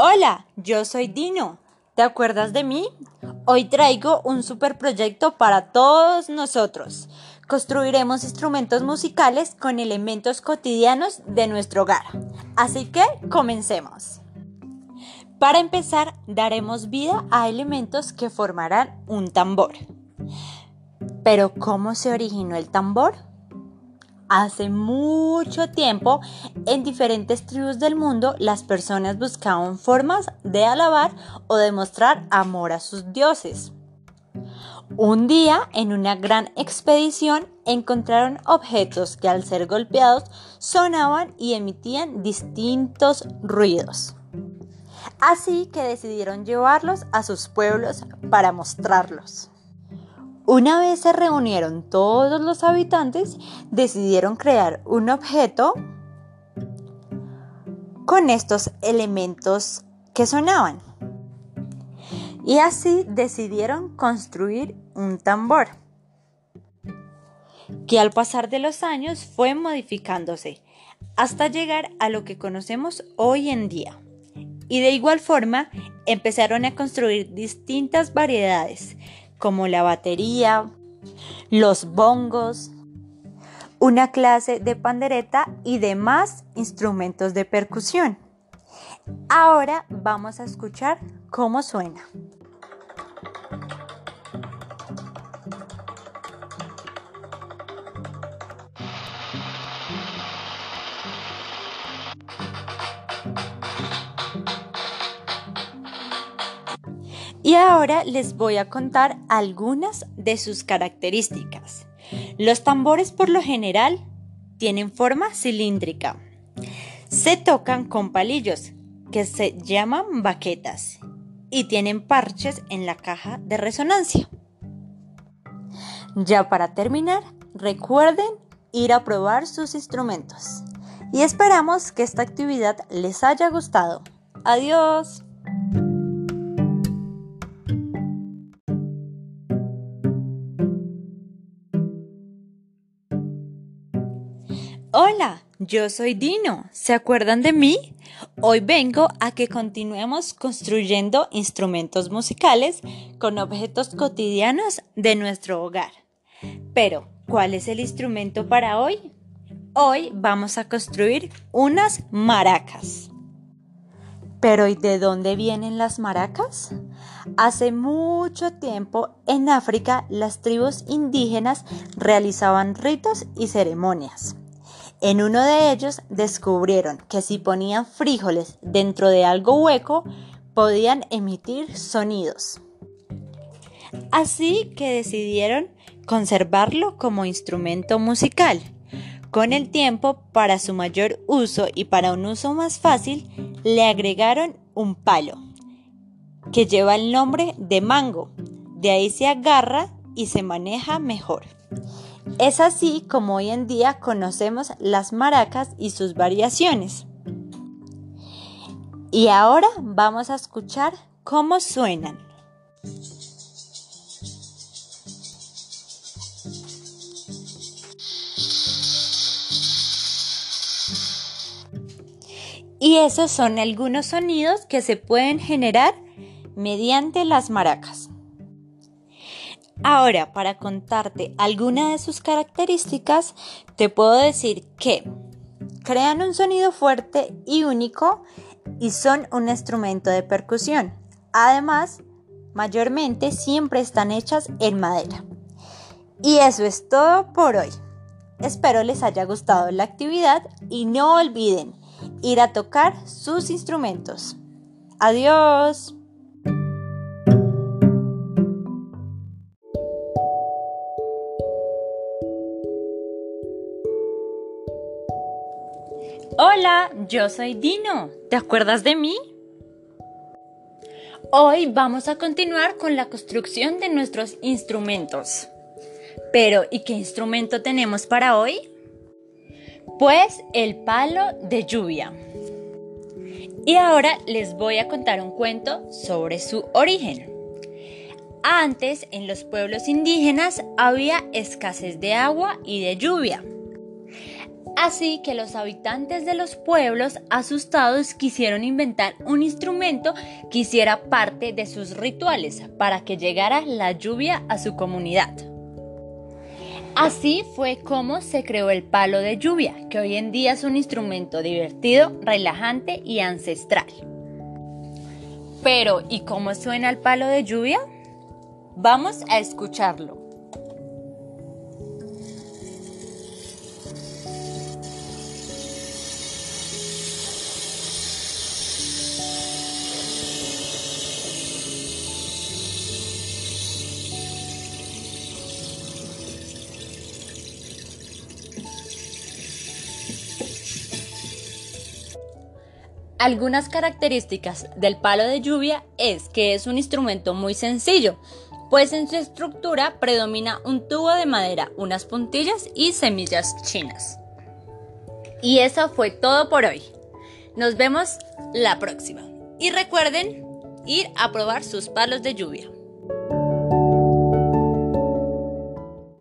Hola, yo soy Dino. ¿Te acuerdas de mí? Hoy traigo un super proyecto para todos nosotros. Construiremos instrumentos musicales con elementos cotidianos de nuestro hogar. Así que comencemos. Para empezar, daremos vida a elementos que formarán un tambor. Pero ¿cómo se originó el tambor? Hace mucho tiempo, en diferentes tribus del mundo, las personas buscaban formas de alabar o demostrar amor a sus dioses. Un día, en una gran expedición, encontraron objetos que al ser golpeados sonaban y emitían distintos ruidos. Así que decidieron llevarlos a sus pueblos para mostrarlos. Una vez se reunieron todos los habitantes, decidieron crear un objeto con estos elementos que sonaban. Y así decidieron construir un tambor, que al pasar de los años fue modificándose hasta llegar a lo que conocemos hoy en día. Y de igual forma empezaron a construir distintas variedades, como la batería, los bongos, una clase de pandereta y demás instrumentos de percusión. Ahora vamos a escuchar cómo suena. Y ahora les voy a contar algunas de sus características. Los tambores por lo general tienen forma cilíndrica. Se tocan con palillos que se llaman baquetas y tienen parches en la caja de resonancia. Ya para terminar, recuerden ir a probar sus instrumentos. Y esperamos que esta actividad les haya gustado. Adiós. Hola, yo soy Dino. ¿Se acuerdan de mí? Hoy vengo a que continuemos construyendo instrumentos musicales con objetos cotidianos de nuestro hogar. Pero, ¿cuál es el instrumento para hoy? Hoy vamos a construir unas maracas. Pero ¿y de dónde vienen las maracas? Hace mucho tiempo en África las tribus indígenas realizaban ritos y ceremonias. En uno de ellos descubrieron que si ponían frijoles dentro de algo hueco, podían emitir sonidos. Así que decidieron conservarlo como instrumento musical. Con el tiempo, para su mayor uso y para un uso más fácil, le agregaron un palo, que lleva el nombre de mango. De ahí se agarra y se maneja mejor. Es así como hoy en día conocemos las maracas y sus variaciones. Y ahora vamos a escuchar cómo suenan. Y esos son algunos sonidos que se pueden generar mediante las maracas. Ahora, para contarte alguna de sus características, te puedo decir que crean un sonido fuerte y único y son un instrumento de percusión. Además, mayormente siempre están hechas en madera. Y eso es todo por hoy. Espero les haya gustado la actividad y no olviden ir a tocar sus instrumentos. Adiós. Hola, yo soy Dino. ¿Te acuerdas de mí? Hoy vamos a continuar con la construcción de nuestros instrumentos. Pero, ¿y qué instrumento tenemos para hoy? Pues el palo de lluvia. Y ahora les voy a contar un cuento sobre su origen. Antes, en los pueblos indígenas había escasez de agua y de lluvia. Así que los habitantes de los pueblos asustados quisieron inventar un instrumento que hiciera parte de sus rituales para que llegara la lluvia a su comunidad. Así fue como se creó el palo de lluvia, que hoy en día es un instrumento divertido, relajante y ancestral. Pero, ¿y cómo suena el palo de lluvia? Vamos a escucharlo. Algunas características del palo de lluvia es que es un instrumento muy sencillo, pues en su estructura predomina un tubo de madera, unas puntillas y semillas chinas. Y eso fue todo por hoy. Nos vemos la próxima. Y recuerden ir a probar sus palos de lluvia.